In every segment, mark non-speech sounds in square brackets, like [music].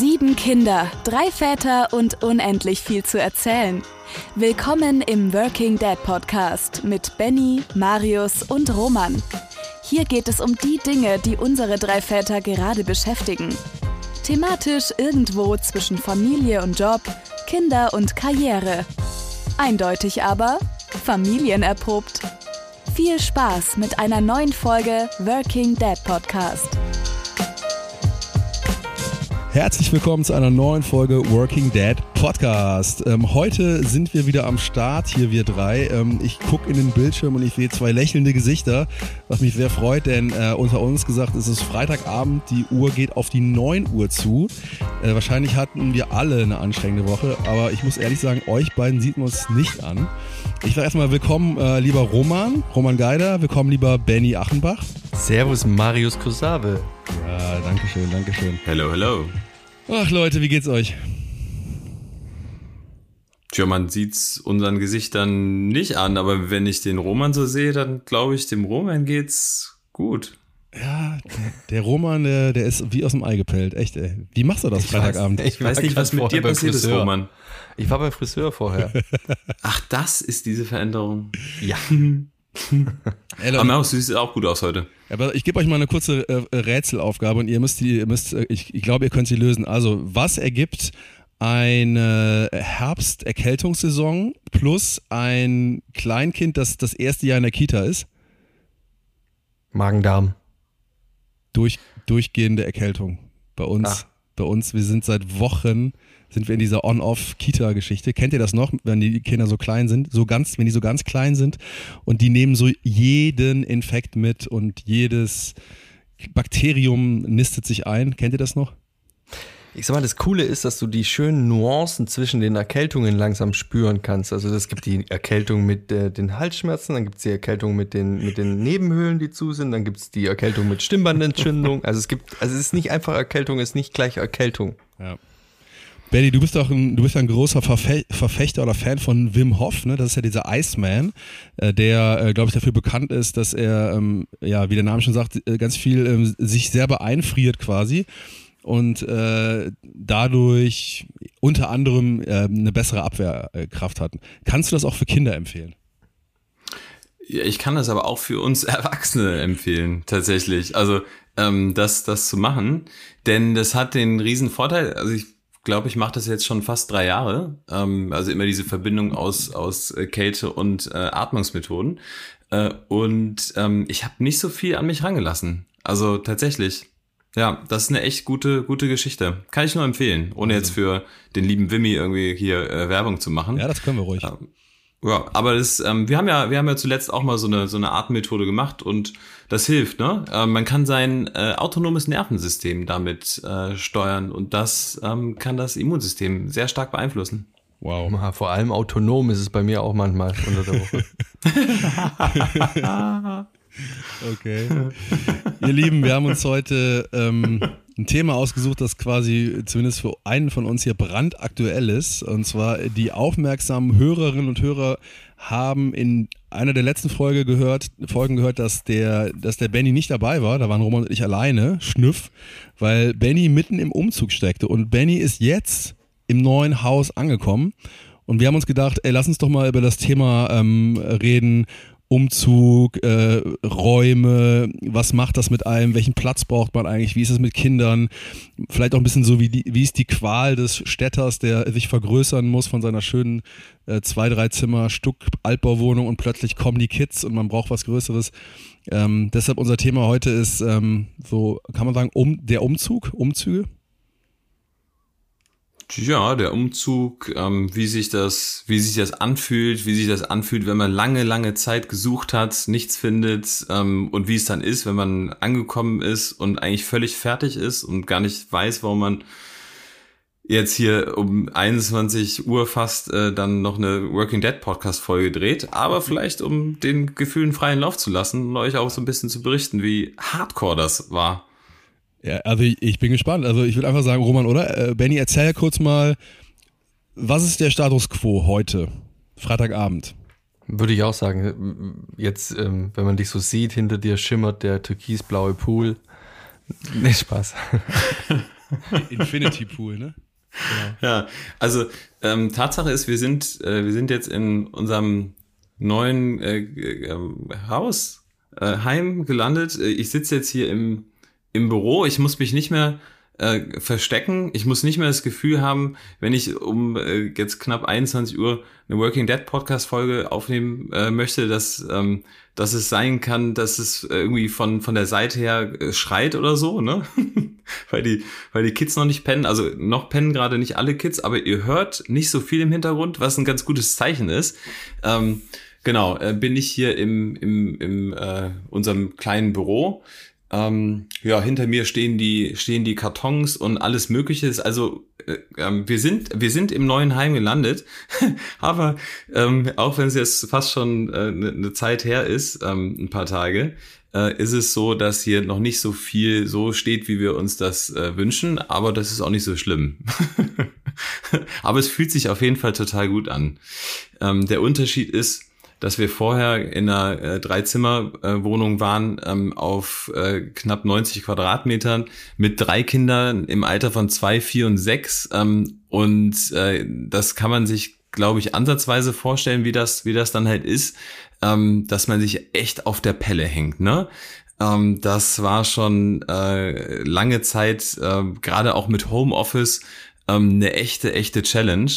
Sieben Kinder, drei Väter und unendlich viel zu erzählen. Willkommen im Working Dad Podcast mit Benny, Marius und Roman. Hier geht es um die Dinge, die unsere drei Väter gerade beschäftigen. Thematisch irgendwo zwischen Familie und Job, Kinder und Karriere. Eindeutig aber familienerprobt. Viel Spaß mit einer neuen Folge Working Dad Podcast. Herzlich willkommen zu einer neuen Folge Working Dad Podcast. Ähm, heute sind wir wieder am Start, hier wir drei. Ähm, ich gucke in den Bildschirm und ich sehe zwei lächelnde Gesichter, was mich sehr freut, denn äh, unter uns gesagt, es ist Freitagabend, die Uhr geht auf die 9 Uhr zu. Äh, wahrscheinlich hatten wir alle eine anstrengende Woche, aber ich muss ehrlich sagen, euch beiden sieht man es nicht an. Ich sage erstmal willkommen, äh, lieber Roman, Roman Geider, willkommen, lieber Benny Achenbach. Servus, Marius Kusave. Ja, danke schön, danke schön. Hello, hello. Ach Leute, wie geht's euch? Tja, man sieht's unseren Gesichtern nicht an, aber wenn ich den Roman so sehe, dann glaube ich, dem Roman geht's gut. Ja, der Roman, der, der ist wie aus dem Ei gepellt. Echt, ey. Wie machst du das Ich Freitagabend? weiß- Ich weiß nicht, was mit dir passiert ist. Roman. Ich war beim Friseur vorher. Ach, das ist diese Veränderung. ja. [laughs] [laughs] Ey, Aber Marius, du siehst auch gut aus heute. aber ich gebe euch mal eine kurze äh, Rätselaufgabe und ihr müsst die, ihr müsst, äh, ich, ich glaube, ihr könnt sie lösen. Also, was ergibt eine Herbsterkältungssaison plus ein Kleinkind, das das erste Jahr in der Kita ist? Magen-Darm. Durch, durchgehende Erkältung. Bei uns, Ach. bei uns, wir sind seit Wochen, sind wir in dieser On-Off-Kita-Geschichte. Kennt ihr das noch, wenn die Kinder so klein sind? So ganz, wenn die so ganz klein sind und die nehmen so jeden Infekt mit und jedes Bakterium nistet sich ein. Kennt ihr das noch? Ich sag mal, das Coole ist, dass du die schönen Nuancen zwischen den Erkältungen langsam spüren kannst. Also es gibt die Erkältung mit äh, den Halsschmerzen, dann gibt's die Erkältung mit den, mit den Nebenhöhlen, die zu sind, dann gibt's die Erkältung mit Stimmbandentzündung. Also es gibt, also es ist nicht einfach Erkältung, es ist nicht gleich Erkältung. Ja. Benny, du bist doch ein, du bist ein großer Verfe Verfechter oder Fan von Wim Hof, ne? Das ist ja dieser Iceman, äh, der, äh, glaube ich, dafür bekannt ist, dass er, ähm, ja, wie der Name schon sagt, äh, ganz viel ähm, sich selber einfriert quasi und äh, dadurch unter anderem äh, eine bessere Abwehrkraft hat. Kannst du das auch für Kinder empfehlen? Ja, ich kann das aber auch für uns [laughs] Erwachsene empfehlen, tatsächlich. Also, ähm, das, das zu machen. Denn das hat den riesen Vorteil, also ich glaube, ich mache das jetzt schon fast drei Jahre. Ähm, also immer diese Verbindung aus, aus äh, Kälte und äh, Atmungsmethoden. Äh, und ähm, ich habe nicht so viel an mich rangelassen. Also tatsächlich. Ja, das ist eine echt gute, gute Geschichte. Kann ich nur empfehlen, ohne jetzt für den lieben Wimmy irgendwie hier äh, Werbung zu machen. Ja, das können wir ruhig. Ja. Ja, aber das, ähm, wir haben ja, wir haben ja zuletzt auch mal so eine so eine Atemmethode gemacht und das hilft, ne? Ähm, man kann sein äh, autonomes Nervensystem damit äh, steuern und das ähm, kann das Immunsystem sehr stark beeinflussen. Wow. Vor allem autonom ist es bei mir auch manchmal unter der Woche. [laughs] [laughs] Okay. Ihr Lieben, wir haben uns heute ähm, ein Thema ausgesucht, das quasi zumindest für einen von uns hier brandaktuell ist. Und zwar die aufmerksamen Hörerinnen und Hörer haben in einer der letzten Folge gehört, Folgen gehört, dass der, dass der Benny nicht dabei war. Da waren Roman und ich alleine, Schnüff, weil Benny mitten im Umzug steckte. Und Benny ist jetzt im neuen Haus angekommen. Und wir haben uns gedacht, ey, lass uns doch mal über das Thema ähm, reden. Umzug, äh, Räume, was macht das mit einem, welchen Platz braucht man eigentlich, wie ist es mit Kindern, vielleicht auch ein bisschen so, wie, die, wie ist die Qual des Städters, der sich vergrößern muss von seiner schönen äh, zwei, drei Zimmer Stuck Altbauwohnung und plötzlich kommen die Kids und man braucht was Größeres. Ähm, deshalb unser Thema heute ist ähm, so, kann man sagen, um, der Umzug, Umzüge. Ja, der Umzug, ähm, wie sich das, wie sich das anfühlt, wie sich das anfühlt, wenn man lange, lange Zeit gesucht hat, nichts findet ähm, und wie es dann ist, wenn man angekommen ist und eigentlich völlig fertig ist und gar nicht weiß, warum man jetzt hier um 21 Uhr fast äh, dann noch eine Working Dead Podcast Folge dreht, aber vielleicht um den Gefühlen freien Lauf zu lassen und euch auch so ein bisschen zu berichten, wie hardcore das war. Ja, also ich, ich bin gespannt. Also ich würde einfach sagen, Roman, oder? Äh, Benny, erzähl ja kurz mal, was ist der Status quo heute, Freitagabend? Würde ich auch sagen. Jetzt, ähm, wenn man dich so sieht, hinter dir schimmert der türkisblaue Pool. [laughs] Nee, Spaß. [laughs] Infinity Pool, ne? Genau. Ja, also ähm, Tatsache ist, wir sind, äh, wir sind jetzt in unserem neuen äh, äh, Haus, äh, Heim gelandet. Ich sitze jetzt hier im, im Büro. Ich muss mich nicht mehr äh, verstecken. Ich muss nicht mehr das Gefühl haben, wenn ich um äh, jetzt knapp 21 Uhr eine Working Dead Podcast Folge aufnehmen äh, möchte, dass, ähm, dass es sein kann, dass es irgendwie von, von der Seite her äh, schreit oder so, ne? [laughs] weil die, weil die Kids noch nicht pennen. Also noch pennen gerade nicht alle Kids, aber ihr hört nicht so viel im Hintergrund, was ein ganz gutes Zeichen ist. Ähm, genau, äh, bin ich hier im, im, im äh, unserem kleinen Büro ähm, ja, hinter mir stehen die, stehen die Kartons und alles Mögliche. Also äh, äh, wir sind, wir sind im neuen Heim gelandet, [laughs] aber ähm, auch wenn es jetzt fast schon eine äh, ne, ne Zeit her ist, ähm, ein paar Tage, äh, ist es so, dass hier noch nicht so viel so steht, wie wir uns das äh, wünschen. Aber das ist auch nicht so schlimm. [laughs] aber es fühlt sich auf jeden Fall total gut an. Ähm, der Unterschied ist dass wir vorher in einer äh, Dreizimmerwohnung waren ähm, auf äh, knapp 90 Quadratmetern mit drei Kindern im Alter von zwei, vier und sechs. Ähm, und äh, das kann man sich, glaube ich, ansatzweise vorstellen, wie das, wie das dann halt ist, ähm, dass man sich echt auf der Pelle hängt. Ne? Ähm, das war schon äh, lange Zeit, äh, gerade auch mit Homeoffice, ähm, eine echte, echte Challenge.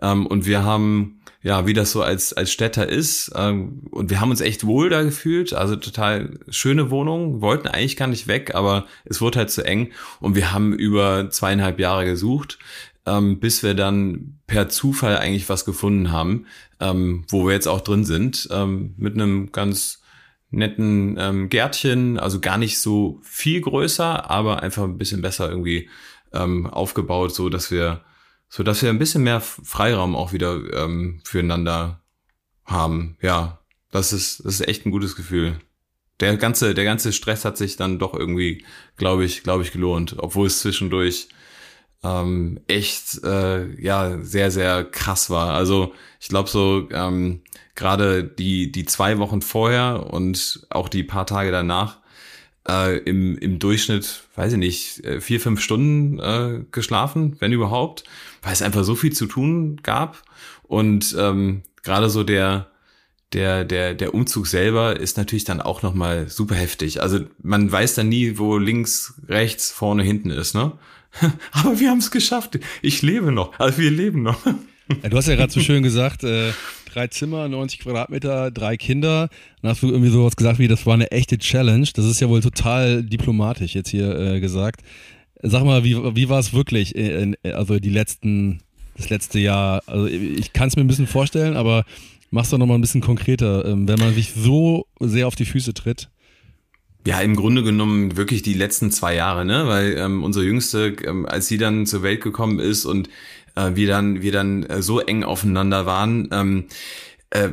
Ähm, und wir haben ja, wie das so als, als Städter ist. Ähm, und wir haben uns echt wohl da gefühlt. Also total schöne Wohnung. Wollten eigentlich gar nicht weg, aber es wurde halt zu eng. Und wir haben über zweieinhalb Jahre gesucht, ähm, bis wir dann per Zufall eigentlich was gefunden haben, ähm, wo wir jetzt auch drin sind, ähm, mit einem ganz netten ähm, Gärtchen, also gar nicht so viel größer, aber einfach ein bisschen besser irgendwie ähm, aufgebaut, so dass wir so dass wir ein bisschen mehr Freiraum auch wieder ähm, füreinander haben. Ja, das ist, das ist echt ein gutes Gefühl. Der ganze, der ganze Stress hat sich dann doch irgendwie, glaube ich, glaube ich, gelohnt, obwohl es zwischendurch ähm, echt, äh, ja, sehr, sehr krass war. Also ich glaube so ähm, gerade die die zwei Wochen vorher und auch die paar Tage danach äh, im, im Durchschnitt, weiß ich nicht, äh, vier, fünf Stunden äh, geschlafen, wenn überhaupt, weil es einfach so viel zu tun gab. Und ähm, gerade so der, der, der, der Umzug selber ist natürlich dann auch nochmal super heftig. Also man weiß dann nie, wo links, rechts, vorne, hinten ist, ne? [laughs] Aber wir haben es geschafft. Ich lebe noch. Also wir leben noch. Ja, du hast ja gerade so schön gesagt, äh, drei Zimmer, 90 Quadratmeter, drei Kinder. Dann hast du irgendwie sowas gesagt wie, das war eine echte Challenge. Das ist ja wohl total diplomatisch jetzt hier äh, gesagt. Sag mal, wie, wie war es wirklich, in, also die letzten, das letzte Jahr? Also ich kann es mir ein bisschen vorstellen, aber mach's doch nochmal ein bisschen konkreter, ähm, wenn man sich so sehr auf die Füße tritt. Ja, im Grunde genommen wirklich die letzten zwei Jahre, ne? Weil ähm, unsere Jüngste, ähm, als sie dann zur Welt gekommen ist und äh, wir dann, wir dann äh, so eng aufeinander waren, ähm, äh,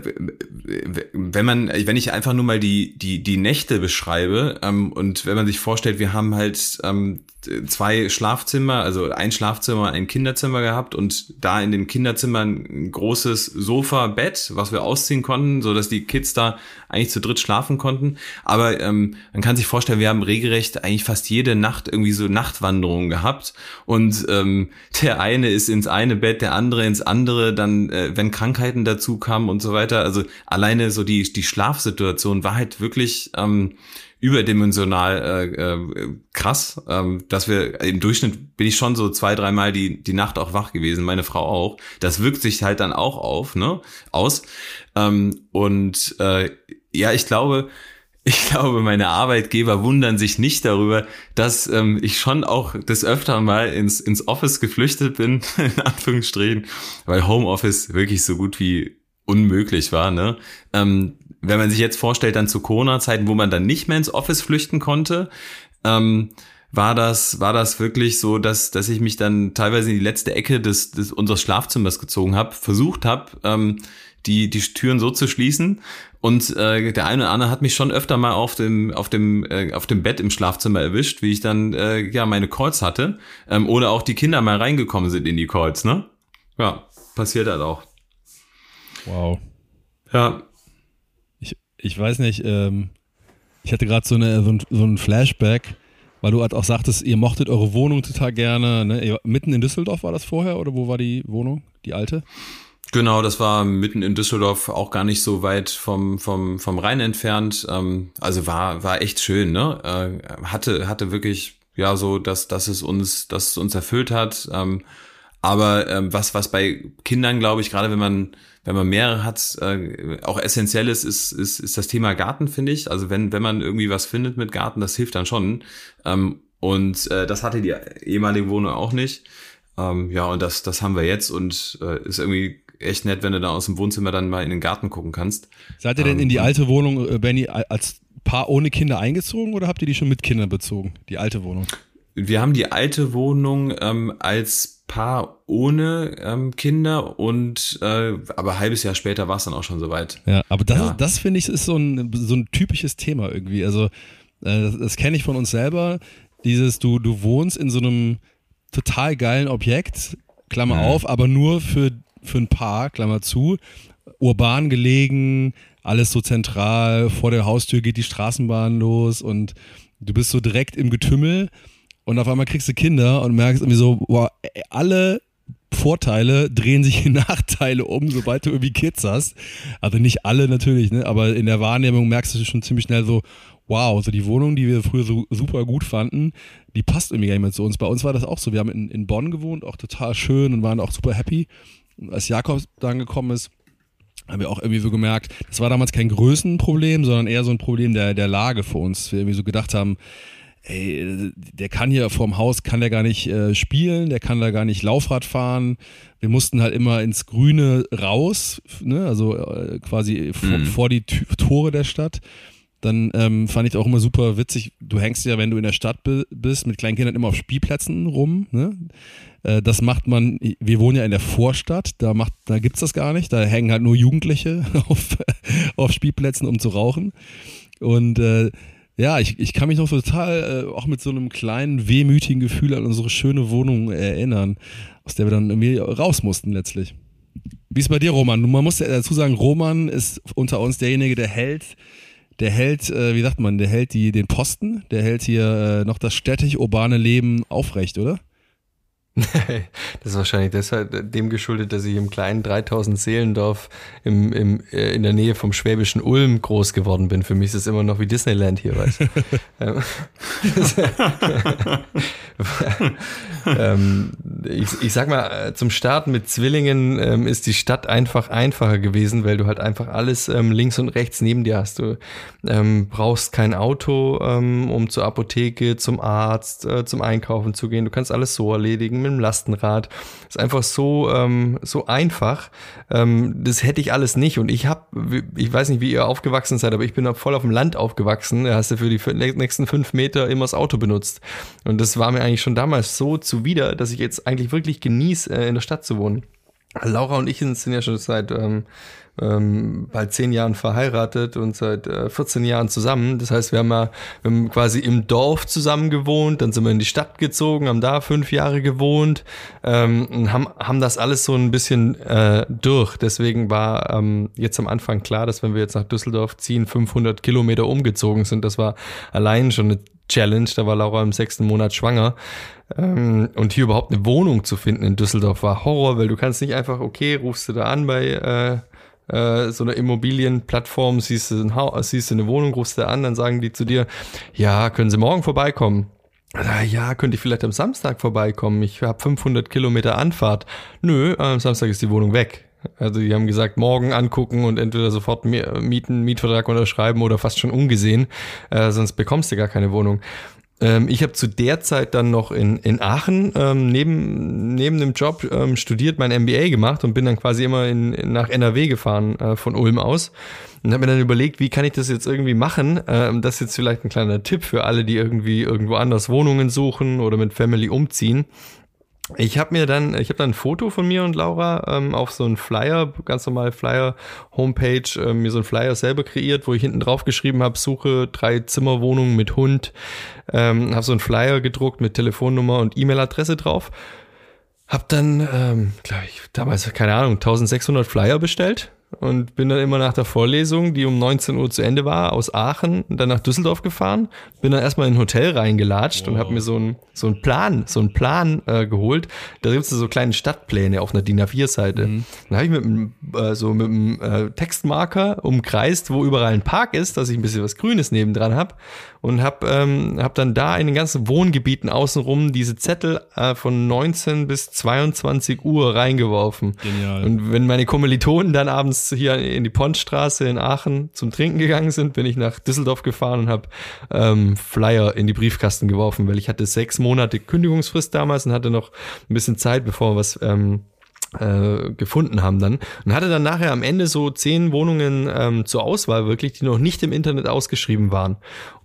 wenn man, wenn ich einfach nur mal die, die, die Nächte beschreibe ähm, und wenn man sich vorstellt, wir haben halt ähm, zwei Schlafzimmer, also ein Schlafzimmer, ein Kinderzimmer gehabt und da in dem Kinderzimmer ein großes Sofa, Bett, was wir ausziehen konnten, so dass die Kids da eigentlich zu dritt schlafen konnten. Aber ähm, man kann sich vorstellen, wir haben regelrecht eigentlich fast jede Nacht irgendwie so Nachtwanderungen gehabt und ähm, der eine ist ins eine Bett, der andere ins andere, dann äh, wenn Krankheiten dazu kamen und so weiter. Also alleine so die die Schlafsituation war halt wirklich ähm, überdimensional äh, äh, krass, ähm, dass wir im Durchschnitt bin ich schon so zwei, dreimal die, die Nacht auch wach gewesen, meine Frau auch. Das wirkt sich halt dann auch auf, ne, aus. Ähm, und äh, ja, ich glaube, [laughs] ich glaube, meine Arbeitgeber wundern sich nicht darüber, dass ähm, ich schon auch des Öfteren mal ins, ins Office geflüchtet bin, [laughs] in Anführungsstrichen, weil Homeoffice wirklich so gut wie unmöglich war. Ne? Ähm, wenn man sich jetzt vorstellt, dann zu Corona-Zeiten, wo man dann nicht mehr ins Office flüchten konnte, ähm, war das, war das wirklich so, dass, dass ich mich dann teilweise in die letzte Ecke des, des unseres Schlafzimmers gezogen habe, versucht habe, ähm, die, die Türen so zu schließen. Und äh, der eine oder andere hat mich schon öfter mal auf dem, auf dem, äh, auf dem Bett im Schlafzimmer erwischt, wie ich dann äh, ja meine Calls hatte. Ähm, oder auch die Kinder mal reingekommen sind in die Calls, ne? Ja, passiert halt auch. Wow. Ja, ich weiß nicht, ähm, ich hatte gerade so, eine, so, ein, so ein Flashback. weil du halt auch sagtest, ihr mochtet eure Wohnung total gerne. Ne? Mitten in Düsseldorf war das vorher oder wo war die Wohnung, die alte? Genau, das war mitten in Düsseldorf, auch gar nicht so weit vom, vom, vom Rhein entfernt. Ähm, also war, war echt schön, ne? Äh, hatte, hatte wirklich, ja, so, dass, dass es uns, dass es uns erfüllt hat. Ähm, aber ähm, was, was bei Kindern, glaube ich, gerade wenn man, wenn man mehrere hat, äh, auch essentiell ist, ist, ist, ist das Thema Garten, finde ich. Also wenn, wenn man irgendwie was findet mit Garten, das hilft dann schon. Ähm, und äh, das hatte die ehemalige Wohnung auch nicht. Ähm, ja, und das, das haben wir jetzt und äh, ist irgendwie echt nett, wenn du da aus dem Wohnzimmer dann mal in den Garten gucken kannst. Seid ihr denn in die ähm, alte Wohnung, äh, Benny, als Paar ohne Kinder eingezogen oder habt ihr die schon mit Kindern bezogen, die alte Wohnung? Wir haben die alte Wohnung ähm, als Paar ohne ähm, Kinder und äh, aber ein halbes Jahr später war es dann auch schon soweit. Ja, aber das, ja. das finde ich ist so ein, so ein typisches Thema irgendwie. Also äh, das, das kenne ich von uns selber. Dieses, du, du wohnst in so einem total geilen Objekt, Klammer mhm. auf, aber nur für für ein Paar, Klammer zu, urban gelegen, alles so zentral, vor der Haustür geht die Straßenbahn los und du bist so direkt im Getümmel und auf einmal kriegst du Kinder und merkst irgendwie so, boah, alle Vorteile drehen sich in [laughs] Nachteile um, sobald du irgendwie Kids hast. Also nicht alle natürlich, ne? aber in der Wahrnehmung merkst du schon ziemlich schnell so, wow, so die Wohnung, die wir früher so super gut fanden, die passt irgendwie gar nicht mehr zu uns. Bei uns war das auch so. Wir haben in, in Bonn gewohnt, auch total schön und waren auch super happy als Jakob dann gekommen ist, haben wir auch irgendwie so gemerkt, das war damals kein Größenproblem, sondern eher so ein Problem der, der Lage für uns. Wir irgendwie so gedacht haben, ey, der kann hier vorm Haus, kann der gar nicht äh, spielen, der kann da gar nicht Laufrad fahren. Wir mussten halt immer ins Grüne raus, ne? also äh, quasi mhm. vor die Tore der Stadt. Dann ähm, fand ich auch immer super witzig, du hängst ja, wenn du in der Stadt bist, mit kleinen Kindern immer auf Spielplätzen rum. Ne? Äh, das macht man, wir wohnen ja in der Vorstadt, da, macht, da gibt's das gar nicht. Da hängen halt nur Jugendliche [laughs] auf, auf Spielplätzen, um zu rauchen. Und äh, ja, ich, ich kann mich noch total äh, auch mit so einem kleinen, wehmütigen Gefühl an unsere schöne Wohnung erinnern, aus der wir dann irgendwie raus mussten letztlich. Wie ist bei dir, Roman? Man muss dazu sagen, Roman ist unter uns derjenige, der hält, der hält, äh, wie sagt man, der hält die, den Posten, der hält hier äh, noch das städtisch-urbane Leben aufrecht, oder? [laughs] das ist wahrscheinlich deshalb dem geschuldet, dass ich im kleinen 3000 Seelendorf im, im, äh, in der Nähe vom schwäbischen Ulm groß geworden bin. Für mich ist es immer noch wie Disneyland hier, weißt du. [laughs] Ähm, ähm, ich, ich sag mal, äh, zum Starten mit Zwillingen ähm, ist die Stadt einfach einfacher gewesen, weil du halt einfach alles ähm, links und rechts neben dir hast. Du ähm, brauchst kein Auto, ähm, um zur Apotheke, zum Arzt, äh, zum Einkaufen zu gehen. Du kannst alles so erledigen mit dem Lastenrad. Ist einfach so, ähm, so einfach. Ähm, das hätte ich alles nicht. Und ich habe, ich weiß nicht, wie ihr aufgewachsen seid, aber ich bin voll auf dem Land aufgewachsen. Da hast du für die nächsten fünf Meter immer das Auto benutzt. Und das war mir eigentlich schon damals so zuwider, dass ich jetzt eigentlich wirklich genieße, äh, in der Stadt zu wohnen. Laura und ich sind ja schon seit ähm, ähm, bald zehn Jahren verheiratet und seit äh, 14 Jahren zusammen. Das heißt, wir haben, mal, wir haben quasi im Dorf zusammen gewohnt, dann sind wir in die Stadt gezogen, haben da fünf Jahre gewohnt ähm, und haben, haben das alles so ein bisschen äh, durch. Deswegen war ähm, jetzt am Anfang klar, dass wenn wir jetzt nach Düsseldorf ziehen, 500 Kilometer umgezogen sind. Das war allein schon eine Challenge. Da war Laura im sechsten Monat schwanger. Ähm, und hier überhaupt eine Wohnung zu finden in Düsseldorf war Horror, weil du kannst nicht einfach, okay, rufst du da an bei äh, so einer Immobilienplattform, siehst du, ein Haus, siehst du eine Wohnung, rufst du an, dann sagen die zu dir, ja, können Sie morgen vorbeikommen? Ja, könnte ich vielleicht am Samstag vorbeikommen? Ich habe 500 Kilometer Anfahrt. Nö, am Samstag ist die Wohnung weg. Also die haben gesagt, morgen angucken und entweder sofort mieten, Mietvertrag unterschreiben oder fast schon ungesehen, äh, sonst bekommst du gar keine Wohnung. Ähm, ich habe zu der Zeit dann noch in, in Aachen ähm, neben, neben dem Job ähm, studiert, mein MBA gemacht und bin dann quasi immer in, nach NRW gefahren äh, von Ulm aus und habe mir dann überlegt, wie kann ich das jetzt irgendwie machen? Ähm, das ist jetzt vielleicht ein kleiner Tipp für alle, die irgendwie irgendwo anders Wohnungen suchen oder mit Family umziehen. Ich habe mir dann, ich habe dann ein Foto von mir und Laura ähm, auf so einen Flyer, ganz normal Flyer Homepage, äh, mir so einen Flyer selber kreiert, wo ich hinten drauf geschrieben habe, suche drei Zimmerwohnungen mit Hund, ähm, habe so einen Flyer gedruckt mit Telefonnummer und E-Mail-Adresse drauf. Hab dann, ähm, glaube ich, damals keine Ahnung, 1600 Flyer bestellt und bin dann immer nach der Vorlesung, die um 19 Uhr zu Ende war, aus Aachen dann nach Düsseldorf gefahren. Bin dann erstmal in ein Hotel reingelatscht wow. und habe mir so einen so einen Plan, so einen Plan äh, geholt. Da gibt es so kleine Stadtpläne auf einer DIN A4-Seite. Mhm. Dann habe ich mit einem äh, so mit einem äh, Textmarker umkreist, wo überall ein Park ist, dass ich ein bisschen was Grünes nebendran habe und habe ähm, hab dann da in den ganzen Wohngebieten außenrum diese Zettel äh, von 19 bis 22 Uhr reingeworfen. Genial. Und wenn meine Kommilitonen dann abends hier in die Pontstraße in Aachen zum Trinken gegangen sind, bin ich nach Düsseldorf gefahren und habe ähm, Flyer in die Briefkasten geworfen, weil ich hatte sechs Monate Kündigungsfrist damals und hatte noch ein bisschen Zeit, bevor was ähm, äh, gefunden haben dann und hatte dann nachher am Ende so zehn Wohnungen ähm, zur Auswahl wirklich, die noch nicht im Internet ausgeschrieben waren.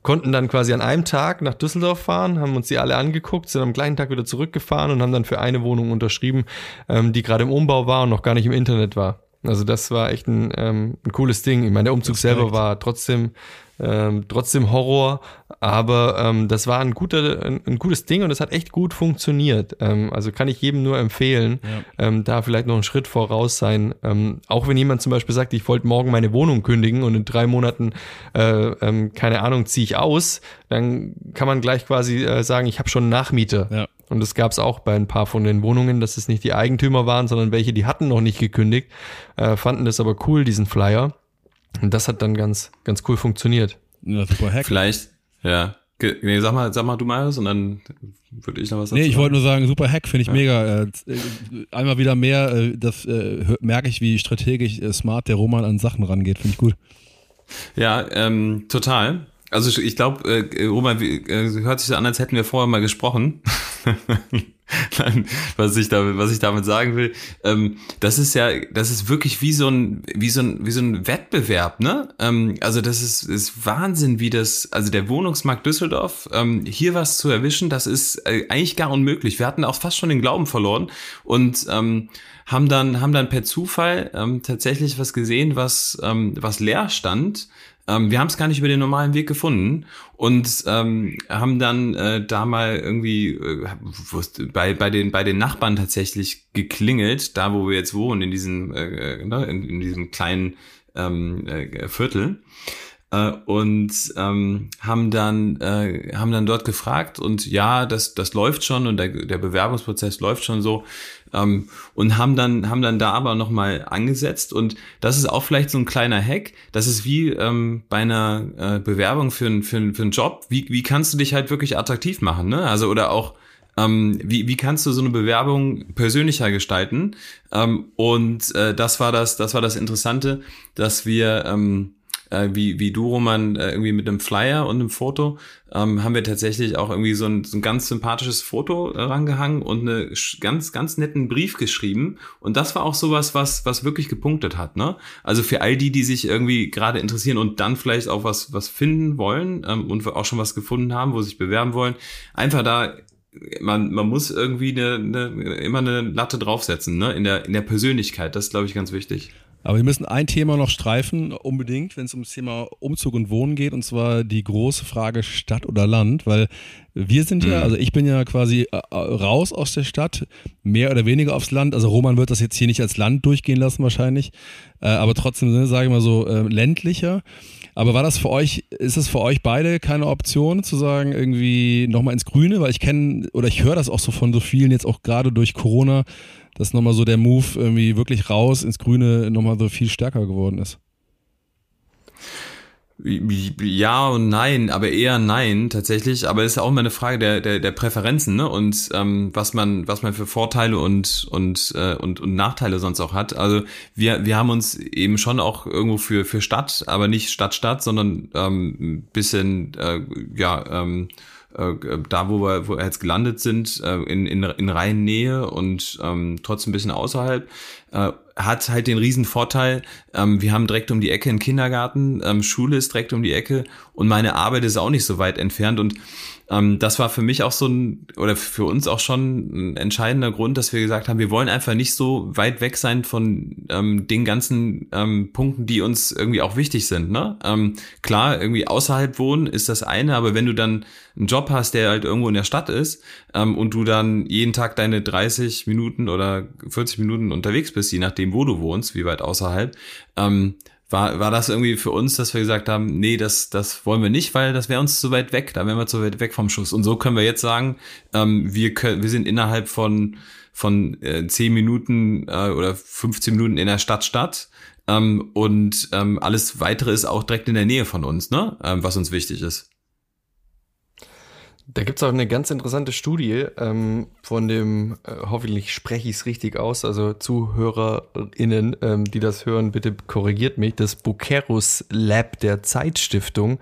Konnten dann quasi an einem Tag nach Düsseldorf fahren, haben uns die alle angeguckt, sind am gleichen Tag wieder zurückgefahren und haben dann für eine Wohnung unterschrieben, ähm, die gerade im Umbau war und noch gar nicht im Internet war. Also das war echt ein, ähm, ein cooles Ding. Ich meine, der Umzug selber war trotzdem ähm, trotzdem Horror, aber ähm, das war ein, guter, ein, ein, gutes Ding und es hat echt gut funktioniert. Ähm, also kann ich jedem nur empfehlen, ja. ähm, da vielleicht noch einen Schritt voraus sein. Ähm, auch wenn jemand zum Beispiel sagt, ich wollte morgen meine Wohnung kündigen und in drei Monaten, äh, ähm, keine Ahnung, ziehe ich aus, dann kann man gleich quasi äh, sagen, ich habe schon Nachmieter. Ja. Und das gab es auch bei ein paar von den Wohnungen, dass es nicht die Eigentümer waren, sondern welche, die hatten noch nicht gekündigt, äh, fanden das aber cool, diesen Flyer. Und das hat dann ganz, ganz cool funktioniert. Ja, super Hack. Vielleicht, ja. Nee, sag mal, sag mal du mal was und dann würde ich noch was sagen. Nee, ich wollte nur sagen, super Hack, finde ich ja. mega. Äh, einmal wieder mehr, äh, das äh, merke ich, wie strategisch smart der Roman an Sachen rangeht, finde ich gut. Ja, ähm, total. Also ich glaube, äh, Roman, äh, hört sich so an, als hätten wir vorher mal gesprochen. [laughs] Nein, was ich damit, was ich damit sagen will, ähm, das ist ja, das ist wirklich wie so ein, wie so ein, wie so ein Wettbewerb, ne? Ähm, also das ist, ist Wahnsinn, wie das, also der Wohnungsmarkt Düsseldorf, ähm, hier was zu erwischen, das ist äh, eigentlich gar unmöglich. Wir hatten auch fast schon den Glauben verloren und ähm, haben dann, haben dann per Zufall ähm, tatsächlich was gesehen, was, ähm, was leer stand ähm, wir haben es gar nicht über den normalen Weg gefunden und ähm, haben dann äh, da mal irgendwie äh, bei, bei, den, bei den Nachbarn tatsächlich geklingelt, da wo wir jetzt wohnen, in diesem, äh, äh ne, in, in diesem kleinen ähm, äh, Viertel äh, und ähm, haben dann äh, haben dann dort gefragt und ja, das das läuft schon und der, der Bewerbungsprozess läuft schon so ähm, und haben dann haben dann da aber noch mal angesetzt und das ist auch vielleicht so ein kleiner Hack. Das ist wie ähm, bei einer äh, Bewerbung für, ein, für, ein, für einen Job. Wie wie kannst du dich halt wirklich attraktiv machen? Ne? Also oder auch ähm, wie, wie kannst du so eine Bewerbung persönlicher gestalten? Ähm, und äh, das war das, das war das Interessante, dass wir ähm, äh, wie, wie du, Roman, äh, irgendwie mit einem Flyer und einem Foto, ähm, haben wir tatsächlich auch irgendwie so ein, so ein ganz sympathisches Foto äh, rangehangen und einen ganz, ganz netten Brief geschrieben. Und das war auch sowas, was, was wirklich gepunktet hat, ne? Also für all die, die sich irgendwie gerade interessieren und dann vielleicht auch was, was finden wollen ähm, und auch schon was gefunden haben, wo sie sich bewerben wollen, einfach da man, man muss irgendwie eine, eine, immer eine Latte draufsetzen, ne? In der, in der Persönlichkeit. Das ist, glaube ich, ganz wichtig. Aber wir müssen ein Thema noch streifen, unbedingt, wenn es ums Thema Umzug und Wohnen geht, und zwar die große Frage Stadt oder Land, weil wir sind ja, mhm. also ich bin ja quasi äh, raus aus der Stadt, mehr oder weniger aufs Land. Also Roman wird das jetzt hier nicht als Land durchgehen lassen wahrscheinlich, äh, aber trotzdem, ne, sage ich mal so, äh, ländlicher. Aber war das für euch, ist es für euch beide keine Option zu sagen, irgendwie nochmal ins Grüne? Weil ich kenne oder ich höre das auch so von so vielen jetzt auch gerade durch Corona, dass nochmal so der Move irgendwie wirklich raus ins Grüne nochmal so viel stärker geworden ist? Ja und nein, aber eher nein tatsächlich. Aber es ist auch immer eine Frage der, der, der Präferenzen ne? und ähm, was man was man für Vorteile und und, äh, und und Nachteile sonst auch hat. Also wir wir haben uns eben schon auch irgendwo für für Stadt, aber nicht Stadt Stadt, sondern ähm, bisschen äh, ja ähm, äh, da, wo wir, wo wir jetzt gelandet sind, äh, in, in, in Reinnähe und ähm, trotzdem ein bisschen außerhalb, äh, hat halt den riesen Vorteil, ähm, wir haben direkt um die Ecke einen Kindergarten, ähm, Schule ist direkt um die Ecke und meine Arbeit ist auch nicht so weit entfernt und ähm, das war für mich auch so ein, oder für uns auch schon ein entscheidender Grund, dass wir gesagt haben, wir wollen einfach nicht so weit weg sein von ähm, den ganzen ähm, Punkten, die uns irgendwie auch wichtig sind. Ne? Ähm, klar, irgendwie außerhalb wohnen ist das eine, aber wenn du dann einen Job hast, der halt irgendwo in der Stadt ist ähm, und du dann jeden Tag deine 30 Minuten oder 40 Minuten unterwegs bist, je nachdem, nachdem, wo du wohnst, wie weit außerhalb. Ähm, war, war das irgendwie für uns, dass wir gesagt haben, nee, das, das wollen wir nicht, weil das wäre uns zu weit weg, da wären wir zu weit weg vom Schuss. Und so können wir jetzt sagen, ähm, wir, können, wir sind innerhalb von, von äh, 10 Minuten äh, oder 15 Minuten in der Stadt Stadt. Ähm, und ähm, alles weitere ist auch direkt in der Nähe von uns, ne? Ähm, was uns wichtig ist. Da gibt's auch eine ganz interessante Studie ähm, von dem, äh, hoffentlich spreche ich es richtig aus, also ZuhörerInnen, ähm, die das hören, bitte korrigiert mich, das Bucerus Lab der Zeitstiftung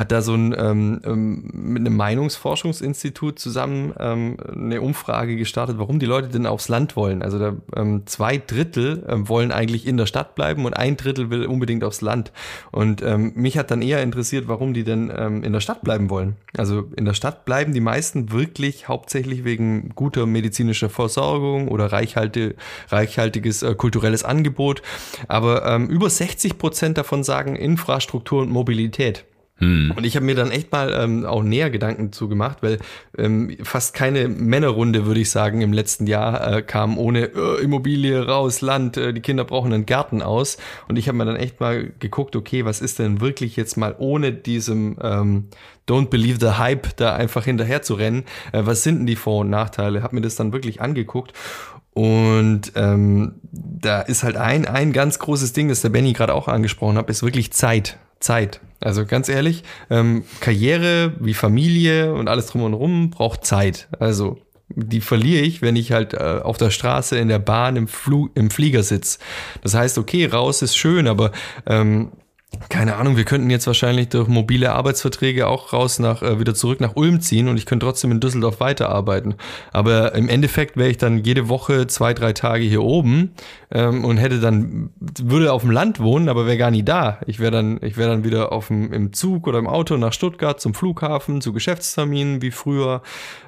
hat da so ein ähm, ähm, mit einem Meinungsforschungsinstitut zusammen ähm, eine Umfrage gestartet, warum die Leute denn aufs Land wollen. Also da, ähm, zwei Drittel ähm, wollen eigentlich in der Stadt bleiben und ein Drittel will unbedingt aufs Land. Und ähm, mich hat dann eher interessiert, warum die denn ähm, in der Stadt bleiben wollen. Also in der Stadt bleiben die meisten wirklich hauptsächlich wegen guter medizinischer Versorgung oder reichhalte, reichhaltiges äh, kulturelles Angebot. Aber ähm, über 60 Prozent davon sagen Infrastruktur und Mobilität. Hm. Und ich habe mir dann echt mal ähm, auch näher Gedanken zu gemacht, weil ähm, fast keine Männerrunde, würde ich sagen, im letzten Jahr äh, kam ohne äh, Immobilie raus, Land, äh, die Kinder brauchen einen Garten aus. Und ich habe mir dann echt mal geguckt, okay, was ist denn wirklich jetzt mal ohne diesem ähm, Don't Believe the Hype da einfach hinterher zu rennen? Äh, was sind denn die Vor- und Nachteile? Habe mir das dann wirklich angeguckt. Und ähm, da ist halt ein, ein ganz großes Ding, das der Benny gerade auch angesprochen hat, ist wirklich Zeit. Zeit. Also ganz ehrlich, ähm, Karriere wie Familie und alles drum und rum braucht Zeit. Also die verliere ich, wenn ich halt äh, auf der Straße, in der Bahn, im, Flu im Flieger sitze. Das heißt, okay, raus ist schön, aber ähm, keine Ahnung, wir könnten jetzt wahrscheinlich durch mobile Arbeitsverträge auch raus nach, äh, wieder zurück nach Ulm ziehen und ich könnte trotzdem in Düsseldorf weiterarbeiten. Aber im Endeffekt wäre ich dann jede Woche zwei, drei Tage hier oben ähm, und hätte dann, würde auf dem Land wohnen, aber wäre gar nie da. Ich wäre dann, ich wäre dann wieder auf dem, im Zug oder im Auto nach Stuttgart zum Flughafen, zu Geschäftsterminen wie früher.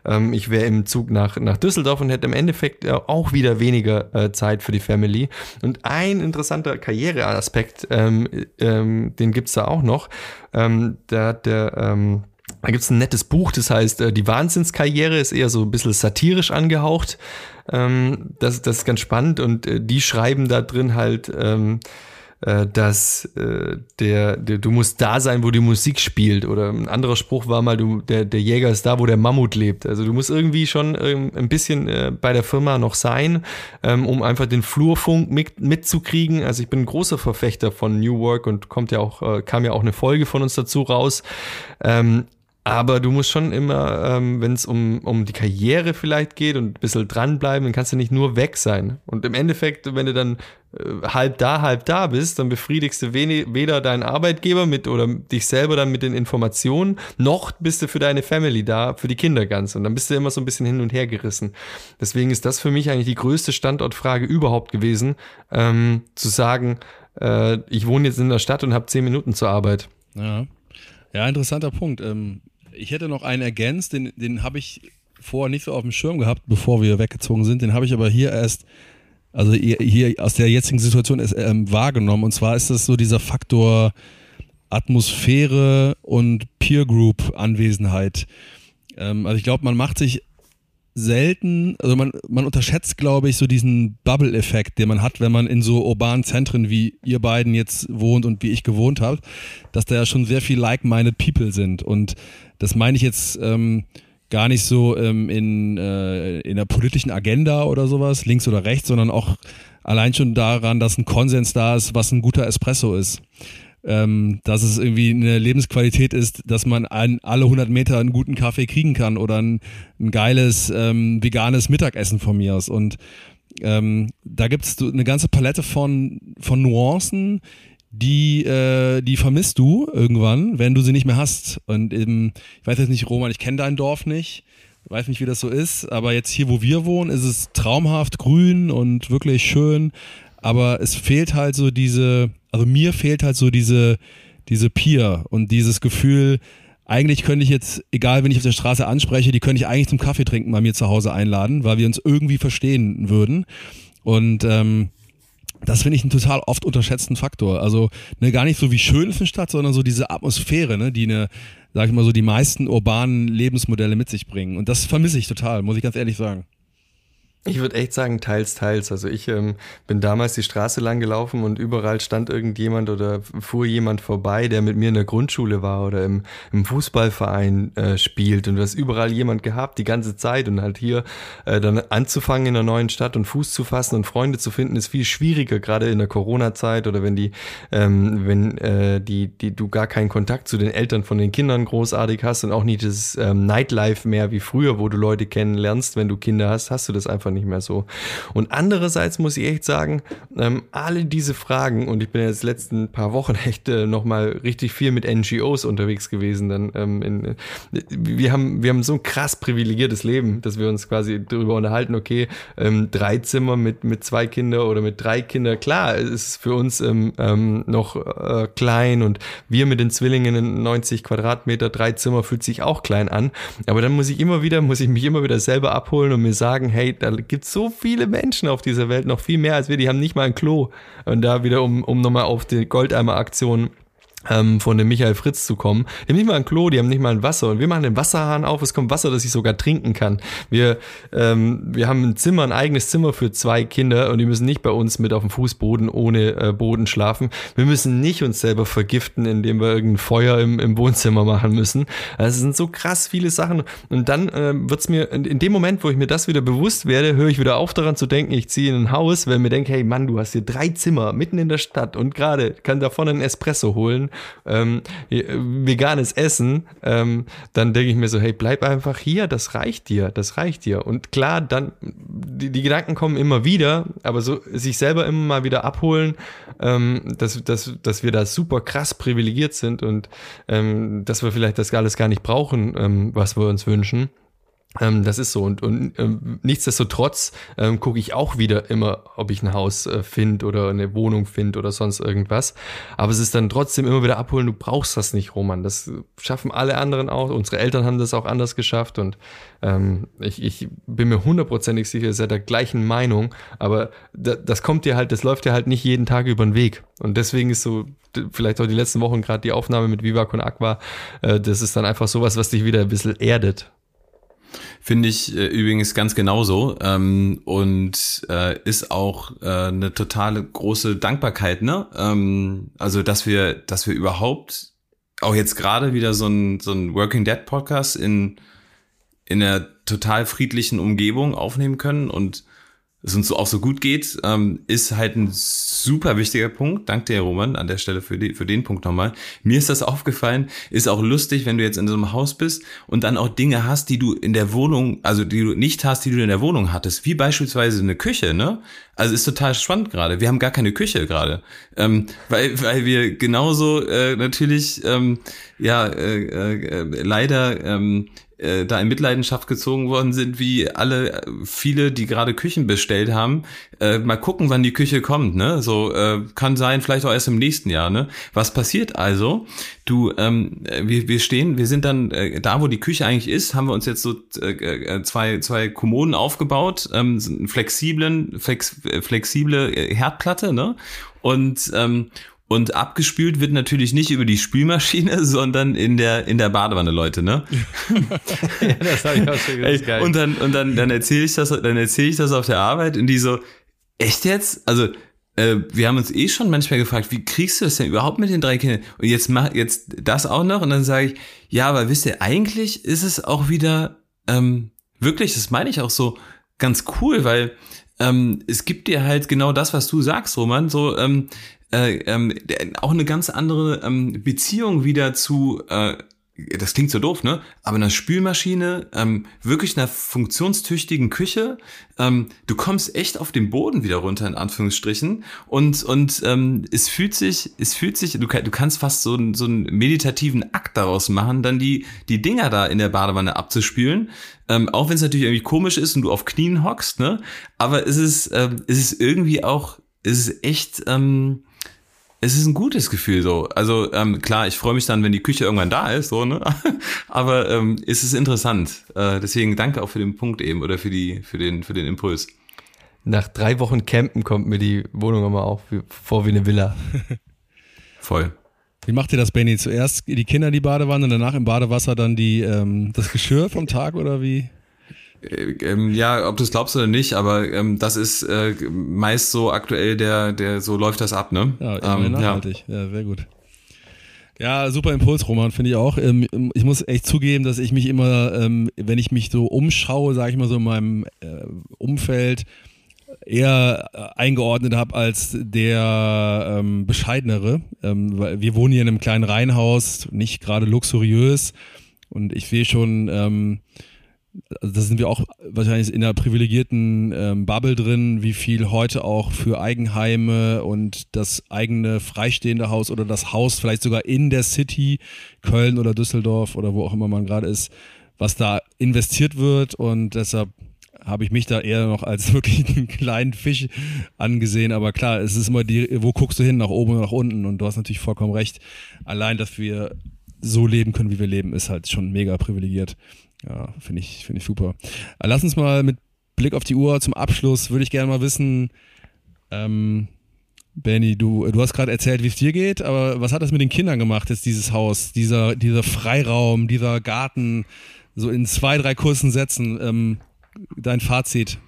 Ähm, ich wäre im Zug nach, nach Düsseldorf und hätte im Endeffekt äh, auch wieder weniger äh, Zeit für die Family. Und ein interessanter Karriereaspekt, ähm, ähm, ähm, den gibt's da auch noch. Ähm, da der, ähm, da gibt's ein nettes Buch, das heißt, äh, die Wahnsinnskarriere ist eher so ein bisschen satirisch angehaucht. Ähm, das, das ist ganz spannend und äh, die schreiben da drin halt, ähm, äh, dass äh, der, der, du musst da sein, wo die Musik spielt. Oder ein anderer Spruch war mal, du, der, der Jäger ist da, wo der Mammut lebt. Also du musst irgendwie schon ähm, ein bisschen äh, bei der Firma noch sein, ähm, um einfach den Flurfunk mit, mitzukriegen. Also ich bin ein großer Verfechter von New Work und kommt ja auch, kam ja auch eine Folge von uns dazu raus. Ähm, aber du musst schon immer, ähm, wenn es um, um die Karriere vielleicht geht und ein bisschen dranbleiben, dann kannst du nicht nur weg sein. Und im Endeffekt, wenn du dann äh, halb da, halb da bist, dann befriedigst du weder deinen Arbeitgeber mit oder dich selber dann mit den Informationen, noch bist du für deine Family da, für die Kinder ganz. Und dann bist du immer so ein bisschen hin und her gerissen. Deswegen ist das für mich eigentlich die größte Standortfrage überhaupt gewesen, ähm, zu sagen, äh, ich wohne jetzt in der Stadt und habe zehn Minuten zur Arbeit. Ja. Ja, interessanter Punkt. Ähm, ich hätte noch einen ergänzt, den, den habe ich vorher nicht so auf dem Schirm gehabt, bevor wir weggezogen sind. Den habe ich aber hier erst, also hier aus der jetzigen Situation ist, ähm, wahrgenommen. Und zwar ist das so dieser Faktor Atmosphäre und Peer Group Anwesenheit. Ähm, also ich glaube, man macht sich selten, also man, man unterschätzt, glaube ich, so diesen Bubble-Effekt, den man hat, wenn man in so urbanen Zentren wie ihr beiden jetzt wohnt und wie ich gewohnt habe, dass da ja schon sehr viel like-minded People sind. Und das meine ich jetzt ähm, gar nicht so ähm, in, äh, in der politischen Agenda oder sowas, links oder rechts, sondern auch allein schon daran, dass ein Konsens da ist, was ein guter Espresso ist ähm, dass es irgendwie eine Lebensqualität ist, dass man an alle 100 Meter einen guten Kaffee kriegen kann oder ein, ein geiles ähm, veganes Mittagessen von mir aus. Und ähm, da gibt es eine ganze Palette von, von Nuancen, die, äh, die vermisst du irgendwann, wenn du sie nicht mehr hast. Und eben, ich weiß jetzt nicht, Roman, ich kenne dein Dorf nicht, weiß nicht, wie das so ist, aber jetzt hier, wo wir wohnen, ist es traumhaft grün und wirklich schön aber es fehlt halt so diese, also mir fehlt halt so diese, diese Peer und dieses Gefühl, eigentlich könnte ich jetzt, egal wenn ich auf der Straße anspreche, die könnte ich eigentlich zum Kaffee trinken bei mir zu Hause einladen, weil wir uns irgendwie verstehen würden. Und ähm, das finde ich einen total oft unterschätzten Faktor. Also ne, gar nicht so wie schön ist eine Stadt, sondern so diese Atmosphäre, ne, die eine, sag ich mal so, die meisten urbanen Lebensmodelle mit sich bringen. Und das vermisse ich total, muss ich ganz ehrlich sagen. Ich würde echt sagen, teils, teils. Also ich ähm, bin damals die Straße lang gelaufen und überall stand irgendjemand oder fuhr jemand vorbei, der mit mir in der Grundschule war oder im, im Fußballverein äh, spielt. Und du hast überall jemand gehabt, die ganze Zeit. Und halt hier äh, dann anzufangen in einer neuen Stadt und Fuß zu fassen und Freunde zu finden, ist viel schwieriger, gerade in der Corona-Zeit oder wenn die, ähm, wenn äh, die, die du gar keinen Kontakt zu den Eltern von den Kindern großartig hast und auch nicht das ähm, Nightlife mehr wie früher, wo du Leute kennenlernst, wenn du Kinder hast, hast du das einfach nicht mehr so. Und andererseits muss ich echt sagen, ähm, alle diese Fragen, und ich bin jetzt letzten paar Wochen [laughs] echt äh, nochmal richtig viel mit NGOs unterwegs gewesen, dann ähm, in, äh, wir haben, wir haben so ein krass privilegiertes Leben, dass wir uns quasi darüber unterhalten, okay, ähm, drei Zimmer mit, mit zwei Kindern oder mit drei Kindern, klar, es ist für uns ähm, ähm, noch äh, klein und wir mit den Zwillingen in 90 Quadratmeter, drei Zimmer fühlt sich auch klein an, aber dann muss ich immer wieder, muss ich mich immer wieder selber abholen und mir sagen, hey, da gibt so viele Menschen auf dieser Welt, noch viel mehr als wir, die haben nicht mal ein Klo. Und da wieder, um, um nochmal auf die Goldeimer-Aktion ähm, von dem Michael Fritz zu kommen. Die haben nicht mal ein Klo, die haben nicht mal ein Wasser. Und wir machen den Wasserhahn auf, es kommt Wasser, das ich sogar trinken kann. Wir, ähm, wir haben ein Zimmer, ein eigenes Zimmer für zwei Kinder und die müssen nicht bei uns mit auf dem Fußboden ohne äh, Boden schlafen. Wir müssen nicht uns selber vergiften, indem wir irgendein Feuer im, im Wohnzimmer machen müssen. Also es sind so krass viele Sachen. Und dann äh, wird's mir, in, in dem Moment, wo ich mir das wieder bewusst werde, höre ich wieder auf daran zu denken, ich ziehe in ein Haus, wenn mir denke, hey Mann, du hast hier drei Zimmer mitten in der Stadt und gerade kann davon einen Espresso holen ähm, veganes Essen, ähm, dann denke ich mir so, hey, bleib einfach hier, das reicht dir, das reicht dir. Und klar, dann, die, die Gedanken kommen immer wieder, aber so sich selber immer mal wieder abholen, ähm, dass, dass, dass wir da super krass privilegiert sind und ähm, dass wir vielleicht das alles gar nicht brauchen, ähm, was wir uns wünschen. Ähm, das ist so. Und, und ähm, nichtsdestotrotz ähm, gucke ich auch wieder immer, ob ich ein Haus äh, finde oder eine Wohnung finde oder sonst irgendwas. Aber es ist dann trotzdem immer wieder abholen, du brauchst das nicht, Roman. Das schaffen alle anderen auch. Unsere Eltern haben das auch anders geschafft. Und ähm, ich, ich bin mir hundertprozentig sicher, ihr seid der gleichen Meinung. Aber da, das kommt dir halt, das läuft dir halt nicht jeden Tag über den Weg. Und deswegen ist so vielleicht auch die letzten Wochen gerade die Aufnahme mit Vivac und Aqua, äh, das ist dann einfach sowas, was dich wieder ein bisschen erdet. Finde ich äh, übrigens ganz genauso ähm, und äh, ist auch äh, eine totale große Dankbarkeit, ne? Ähm, also dass wir, dass wir überhaupt auch jetzt gerade wieder so ein so ein Working Dead Podcast in in einer total friedlichen Umgebung aufnehmen können und es uns auch so gut geht, ähm, ist halt ein super wichtiger Punkt. Dank dir, Roman, an der Stelle für, die, für den Punkt nochmal. Mir ist das aufgefallen, ist auch lustig, wenn du jetzt in so einem Haus bist und dann auch Dinge hast, die du in der Wohnung, also die du nicht hast, die du in der Wohnung hattest, wie beispielsweise eine Küche, ne? Also ist total spannend gerade. Wir haben gar keine Küche gerade, ähm, weil weil wir genauso äh, natürlich ähm, ja äh, äh, leider ähm, äh, da in Mitleidenschaft gezogen worden sind, wie alle, äh, viele, die gerade Küchen bestellt haben. Äh, mal gucken, wann die Küche kommt, ne? So äh, kann sein, vielleicht auch erst im nächsten Jahr, ne? Was passiert also? Du, ähm, wir, wir stehen, wir sind dann äh, da, wo die Küche eigentlich ist, haben wir uns jetzt so äh, äh zwei, zwei Kommoden aufgebaut, ähm, flexiblen, flex, flexible Herdplatte, ne? Und und und abgespült wird natürlich nicht über die Spülmaschine, [laughs] sondern in der, in der Badewanne, Leute, ne? [laughs] ja, das habe ich auch schon gesagt. Ey, und dann, und dann, dann erzähle ich das, dann erzähle ich das auf der Arbeit und die so, echt jetzt? Also, äh, wir haben uns eh schon manchmal gefragt, wie kriegst du das denn überhaupt mit den drei Kindern? Und jetzt mach jetzt das auch noch und dann sage ich, ja, aber wisst ihr, eigentlich ist es auch wieder ähm, wirklich, das meine ich auch so ganz cool, weil ähm, es gibt dir halt genau das, was du sagst, Roman. So, ähm, äh, ähm, auch eine ganz andere ähm, Beziehung wieder zu, äh, das klingt so doof, ne? Aber einer Spülmaschine, ähm, wirklich einer funktionstüchtigen Küche, ähm, du kommst echt auf den Boden wieder runter, in Anführungsstrichen. Und, und ähm, es fühlt sich, es fühlt sich, du, du kannst fast so, so einen meditativen Akt daraus machen, dann die, die Dinger da in der Badewanne abzuspülen. Ähm, auch wenn es natürlich irgendwie komisch ist und du auf Knien hockst, ne? Aber es ist, ähm, es ist irgendwie auch, es ist echt. Ähm, es ist ein gutes Gefühl so. Also ähm, klar, ich freue mich dann, wenn die Küche irgendwann da ist, so, ne? [laughs] Aber ähm, es ist interessant. Äh, deswegen danke auch für den Punkt eben oder für die, für den, für den Impuls. Nach drei Wochen Campen kommt mir die Wohnung immer auch wie, vor wie eine Villa. [laughs] Voll. Wie macht ihr das, Benny? Zuerst die Kinder in die Badewanne und danach im Badewasser dann die, ähm, das Geschirr vom Tag oder wie? Äh, ähm, ja, ob du es glaubst oder nicht, aber ähm, das ist äh, meist so aktuell der, der so läuft das ab, ne? Ja, ähm, nachhaltig. Ja. ja, sehr gut. Ja, super Impulsroman, finde ich auch. Ähm, ich muss echt zugeben, dass ich mich immer, ähm, wenn ich mich so umschaue, sage ich mal so in meinem äh, Umfeld, eher äh, eingeordnet habe als der ähm, bescheidenere. Ähm, weil wir wohnen hier in einem kleinen Reihenhaus, nicht gerade luxuriös. Und ich sehe schon, ähm, also da sind wir auch wahrscheinlich in einer privilegierten ähm, Bubble drin, wie viel heute auch für Eigenheime und das eigene freistehende Haus oder das Haus vielleicht sogar in der City, Köln oder Düsseldorf oder wo auch immer man gerade ist, was da investiert wird und deshalb habe ich mich da eher noch als [laughs] wirklich einen kleinen Fisch angesehen. Aber klar, es ist immer die, wo guckst du hin, nach oben oder nach unten? Und du hast natürlich vollkommen recht. Allein, dass wir so leben können, wie wir leben, ist halt schon mega privilegiert. Ja, finde ich, finde ich super. Äh, lass uns mal mit Blick auf die Uhr zum Abschluss, würde ich gerne mal wissen, ähm, Benny, du, du hast gerade erzählt, wie es dir geht, aber was hat das mit den Kindern gemacht, jetzt dieses Haus, dieser, dieser Freiraum, dieser Garten, so in zwei, drei kurzen Sätzen, ähm, dein Fazit?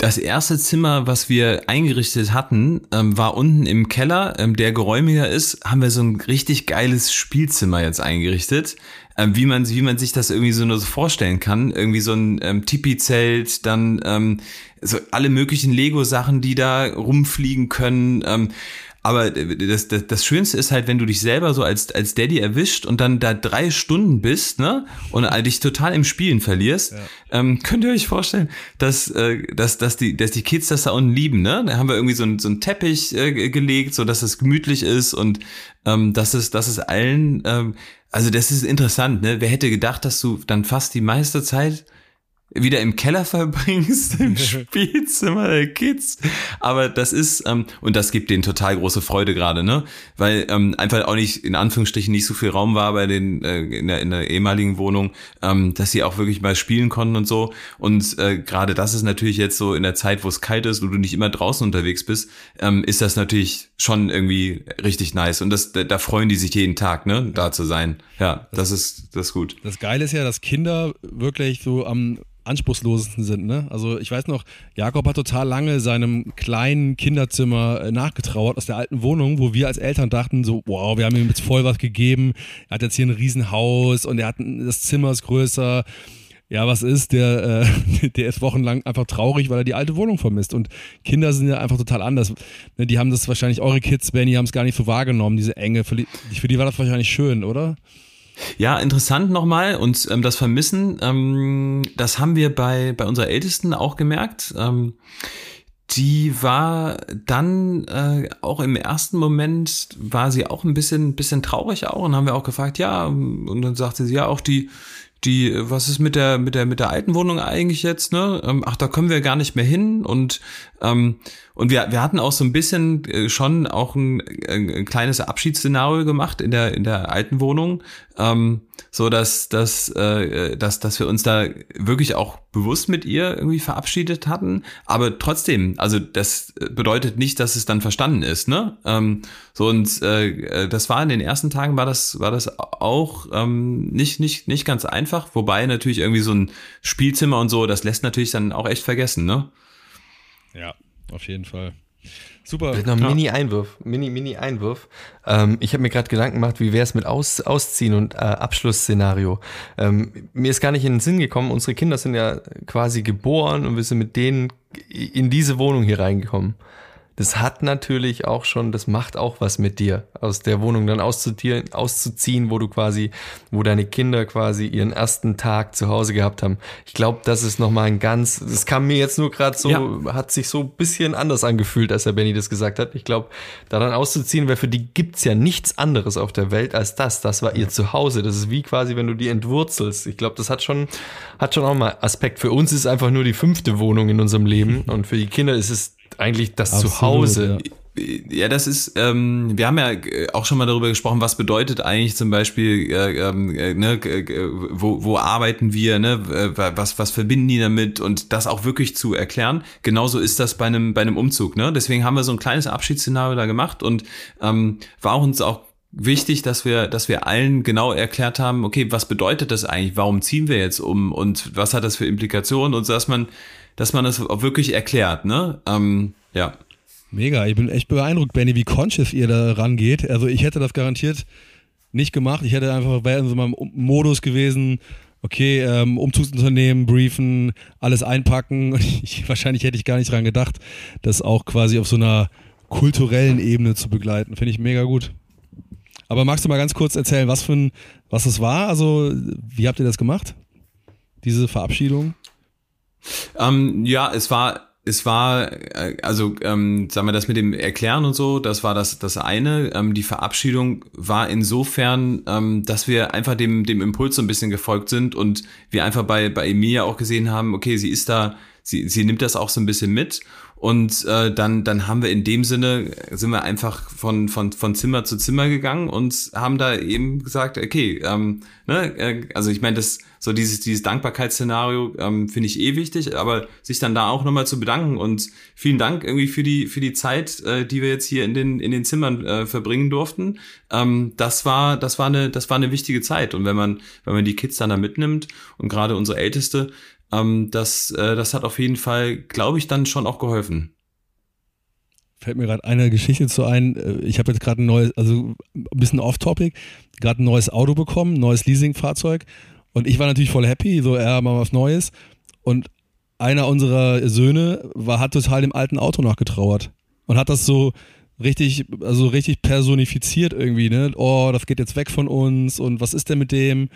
Das erste Zimmer, was wir eingerichtet hatten, ähm, war unten im Keller, ähm, der geräumiger ist, haben wir so ein richtig geiles Spielzimmer jetzt eingerichtet ähm, wie man wie man sich das irgendwie so nur so vorstellen kann. Irgendwie so ein ähm, Tipi-Zelt, dann ähm, so alle möglichen Lego-Sachen, die da rumfliegen können. Ähm, aber das, das, das Schönste ist halt, wenn du dich selber so als, als Daddy erwischt und dann da drei Stunden bist, ne? Und dich total im Spielen verlierst. Ja. Ähm, könnt ihr euch vorstellen, dass, äh, dass, dass, die, dass die Kids das da unten lieben, ne? Da haben wir irgendwie so, ein, so einen Teppich äh, gelegt, so dass es gemütlich ist und ähm, dass es, dass es allen ähm, also das ist interessant, ne? Wer hätte gedacht, dass du dann fast die meiste Zeit wieder im Keller verbringst, im [laughs] Spielzimmer der Kids. Aber das ist, ähm, und das gibt denen total große Freude gerade, ne? Weil ähm, einfach auch nicht, in Anführungsstrichen, nicht so viel Raum war bei den, äh, in, der, in der ehemaligen Wohnung, ähm, dass sie auch wirklich mal spielen konnten und so. Und äh, gerade das ist natürlich jetzt so in der Zeit, wo es kalt ist, wo du nicht immer draußen unterwegs bist, ähm, ist das natürlich schon irgendwie richtig nice. Und das, da, freuen die sich jeden Tag, ne, da zu sein. Ja, das, das ist, das ist gut. Das Geile ist ja, dass Kinder wirklich so am anspruchslosesten sind. Ne? Also ich weiß noch, Jakob hat total lange seinem kleinen Kinderzimmer äh, nachgetrauert aus der alten Wohnung, wo wir als Eltern dachten so, wow, wir haben ihm jetzt voll was gegeben. Er hat jetzt hier ein Riesenhaus und er hat das Zimmer ist größer. Ja, was ist? Der, äh, [laughs] der ist wochenlang einfach traurig, weil er die alte Wohnung vermisst. Und Kinder sind ja einfach total anders. Ne, die haben das wahrscheinlich, eure Kids, Benny, haben es gar nicht so wahrgenommen, diese Enge. Für die, für die war das wahrscheinlich schön, oder? Ja, interessant nochmal und ähm, das Vermissen, ähm, das haben wir bei, bei unserer Ältesten auch gemerkt. Ähm, die war dann äh, auch im ersten Moment war sie auch ein bisschen bisschen traurig auch und haben wir auch gefragt ja und dann sagte sie ja auch die die, was ist mit der, mit der, mit der alten Wohnung eigentlich jetzt, ne? Ähm, ach, da kommen wir gar nicht mehr hin und, ähm, und wir, wir hatten auch so ein bisschen äh, schon auch ein, ein, kleines Abschiedsszenario gemacht in der, in der alten Wohnung, ähm, so dass, dass, äh, dass, dass wir uns da wirklich auch bewusst mit ihr irgendwie verabschiedet hatten. Aber trotzdem, also das bedeutet nicht, dass es dann verstanden ist, ne? Ähm, so und äh, das war in den ersten Tagen war das, war das auch ähm, nicht, nicht, nicht ganz einfach, wobei natürlich irgendwie so ein Spielzimmer und so, das lässt natürlich dann auch echt vergessen, ne? Ja, auf jeden Fall. Super. Vielleicht noch ein ja. Mini-Einwurf. Mini, Mini-Einwurf. Ähm, ich habe mir gerade Gedanken gemacht, wie wäre es mit Aus, Ausziehen und äh, Abschlussszenario. Ähm, mir ist gar nicht in den Sinn gekommen, unsere Kinder sind ja quasi geboren und wir sind mit denen in diese Wohnung hier reingekommen das hat natürlich auch schon, das macht auch was mit dir, aus der Wohnung dann auszuziehen, wo du quasi, wo deine Kinder quasi ihren ersten Tag zu Hause gehabt haben. Ich glaube, das ist nochmal ein ganz, das kam mir jetzt nur gerade so, ja. hat sich so ein bisschen anders angefühlt, als der Benny das gesagt hat. Ich glaube, da dann auszuziehen, weil für die gibt's ja nichts anderes auf der Welt als das. Das war ihr Zuhause. Das ist wie quasi, wenn du die entwurzelst. Ich glaube, das hat schon, hat schon auch mal Aspekt. Für uns ist es einfach nur die fünfte Wohnung in unserem Leben [laughs] und für die Kinder ist es eigentlich das Absolut, Zuhause. Ja. Ja, das ist, ähm, wir haben ja auch schon mal darüber gesprochen, was bedeutet eigentlich zum Beispiel, äh, ähm, äh, ne, wo, wo arbeiten wir, ne, was, was verbinden die damit und das auch wirklich zu erklären. Genauso ist das bei einem, bei einem Umzug, ne. Deswegen haben wir so ein kleines Abschiedsszenario da gemacht und ähm, war uns auch wichtig, dass wir, dass wir allen genau erklärt haben, okay, was bedeutet das eigentlich? Warum ziehen wir jetzt um? Und was hat das für Implikationen? Und so, dass man, dass man das auch wirklich erklärt, ne? Ähm, ja. Mega, ich bin echt beeindruckt, Benny, wie conscious ihr da rangeht. Also ich hätte das garantiert nicht gemacht. Ich hätte einfach in so meinem Modus gewesen, okay, ähm, Umzugsunternehmen briefen, alles einpacken. [laughs] Ich, wahrscheinlich hätte ich gar nicht dran gedacht, das auch quasi auf so einer kulturellen Ebene zu begleiten. Finde ich mega gut. Aber magst du mal ganz kurz erzählen, was für ein, was es war? Also, wie habt ihr das gemacht? Diese Verabschiedung? Ähm, ja, es war es war, äh, also ähm, sagen wir das mit dem Erklären und so, das war das, das eine. Ähm, die Verabschiedung war insofern, ähm, dass wir einfach dem, dem Impuls so ein bisschen gefolgt sind und wir einfach bei, bei Emilia auch gesehen haben, okay, sie ist da, sie, sie nimmt das auch so ein bisschen mit und äh, dann, dann haben wir in dem Sinne, sind wir einfach von, von, von Zimmer zu Zimmer gegangen und haben da eben gesagt, okay, ähm, ne, äh, also ich meine, das so dieses, dieses Dankbarkeitsszenario ähm, finde ich eh wichtig, aber sich dann da auch nochmal zu bedanken und vielen Dank irgendwie für die, für die Zeit, äh, die wir jetzt hier in den, in den Zimmern äh, verbringen durften. Ähm, das war, das war eine, das war eine wichtige Zeit. Und wenn man, wenn man die Kids dann da mitnimmt und gerade unsere Älteste, ähm, das, äh, das hat auf jeden Fall, glaube ich, dann schon auch geholfen. Fällt mir gerade eine Geschichte zu ein. Äh, ich habe jetzt gerade ein neues, also ein bisschen off-topic, gerade ein neues Auto bekommen, neues Leasingfahrzeug. Und ich war natürlich voll happy, so, er mal was Neues. Und einer unserer Söhne war, hat total dem alten Auto nachgetrauert. Und hat das so richtig, also richtig personifiziert irgendwie, ne? Oh, das geht jetzt weg von uns und was ist denn mit dem?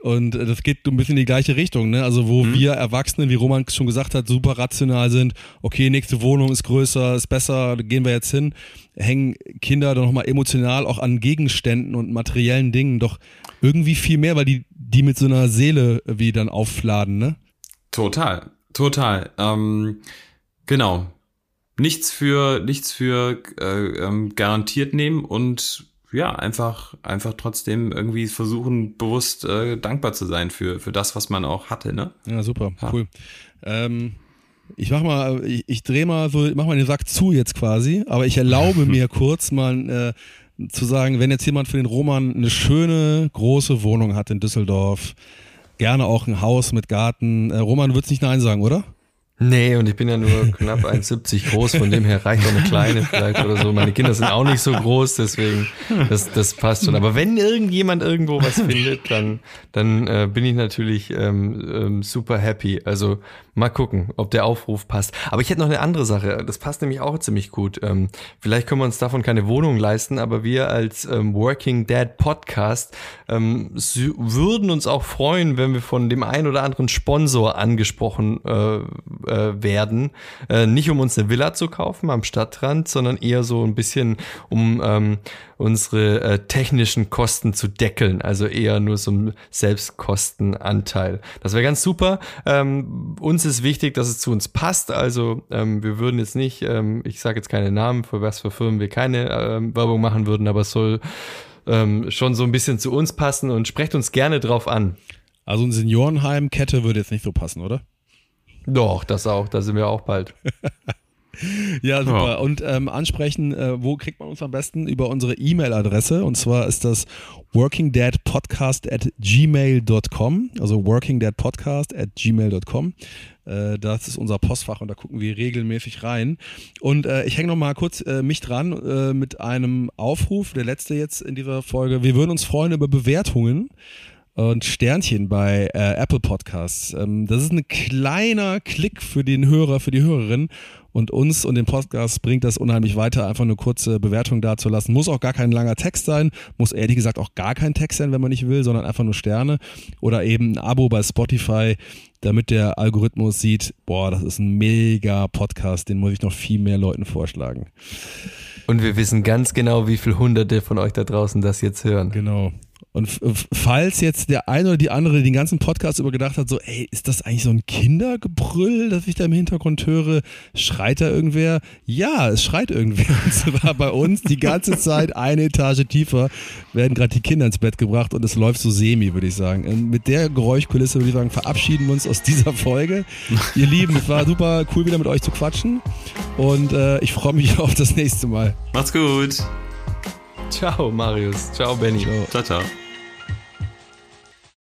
Und äh, das geht ein bisschen in die gleiche Richtung, ne? Also wo mhm. wir Erwachsene, wie Roman schon gesagt hat, super rational sind, okay, nächste Wohnung ist größer, ist besser, gehen wir jetzt hin, hängen Kinder dann nochmal emotional auch an Gegenständen und materiellen Dingen doch irgendwie viel mehr, weil die, die mit so einer Seele wie dann aufladen, ne? Total, total. Ähm, genau. Nichts für, nichts für äh, ähm, garantiert nehmen und ja, einfach, einfach trotzdem irgendwie versuchen, bewusst äh, dankbar zu sein für, für das, was man auch hatte, ne? Ja, super, ja. cool. Ähm, ich mach mal, ich, ich drehe mal so, mach mal den Sack zu jetzt quasi, aber ich erlaube [laughs] mir kurz mal äh, zu sagen, wenn jetzt jemand für den Roman eine schöne, große Wohnung hat in Düsseldorf, gerne auch ein Haus mit Garten, äh, Roman wird's nicht Nein sagen, oder? Nee, und ich bin ja nur knapp 1,70 groß, von dem her reicht auch eine kleine vielleicht oder so. Meine Kinder sind auch nicht so groß, deswegen, das, das passt schon. Aber wenn irgendjemand irgendwo was findet, dann, dann äh, bin ich natürlich ähm, ähm, super happy. Also Mal gucken, ob der Aufruf passt. Aber ich hätte noch eine andere Sache. Das passt nämlich auch ziemlich gut. Ähm, vielleicht können wir uns davon keine Wohnung leisten, aber wir als ähm, Working Dad Podcast ähm, würden uns auch freuen, wenn wir von dem einen oder anderen Sponsor angesprochen äh, äh, werden. Äh, nicht um uns eine Villa zu kaufen am Stadtrand, sondern eher so ein bisschen um ähm, unsere äh, technischen Kosten zu deckeln. Also eher nur so ein Selbstkostenanteil. Das wäre ganz super. Ähm, uns ist wichtig, dass es zu uns passt. Also ähm, wir würden jetzt nicht, ähm, ich sage jetzt keine Namen, für was für Firmen wir keine ähm, Werbung machen würden, aber es soll ähm, schon so ein bisschen zu uns passen und sprecht uns gerne drauf an. Also ein Seniorenheim-Kette würde jetzt nicht so passen, oder? Doch, das auch, da sind wir auch bald. [laughs] Ja, super. Oh. Und ähm, ansprechen, äh, wo kriegt man uns am besten? Über unsere E-Mail-Adresse. Und zwar ist das workingdadpodcast at gmail.com. Also workingdadpodcast at gmail.com. Äh, das ist unser Postfach und da gucken wir regelmäßig rein. Und äh, ich hänge noch mal kurz äh, mich dran äh, mit einem Aufruf, der letzte jetzt in dieser Folge. Wir würden uns freuen über Bewertungen und Sternchen bei äh, Apple Podcasts. Ähm, das ist ein kleiner Klick für den Hörer, für die Hörerin und uns und den Podcast bringt das unheimlich weiter, einfach eine kurze Bewertung dazulassen. Muss auch gar kein langer Text sein, muss ehrlich gesagt auch gar kein Text sein, wenn man nicht will, sondern einfach nur Sterne oder eben ein Abo bei Spotify, damit der Algorithmus sieht, boah, das ist ein mega Podcast, den muss ich noch viel mehr Leuten vorschlagen. Und wir wissen ganz genau, wie viele Hunderte von euch da draußen das jetzt hören. Genau. Und falls jetzt der eine oder die andere den ganzen Podcast über gedacht hat, so, ey, ist das eigentlich so ein Kindergebrüll, das ich da im Hintergrund höre? Schreit da irgendwer? Ja, es schreit irgendwer. [laughs] Und zwar bei uns die ganze Zeit eine Etage tiefer werden gerade die Kinder ins Bett gebracht und es läuft so semi, würde ich sagen. Und mit der Geräuschkulisse würde ich sagen, verabschieden wir uns aus dieser Folge. Ihr Lieben, es war super cool, wieder mit euch zu quatschen. Und äh, ich freue mich [laughs] auf das nächste Mal. Macht's gut. Ciao, Marius. Ciao, Benny. Ciao. Ciao, ciao.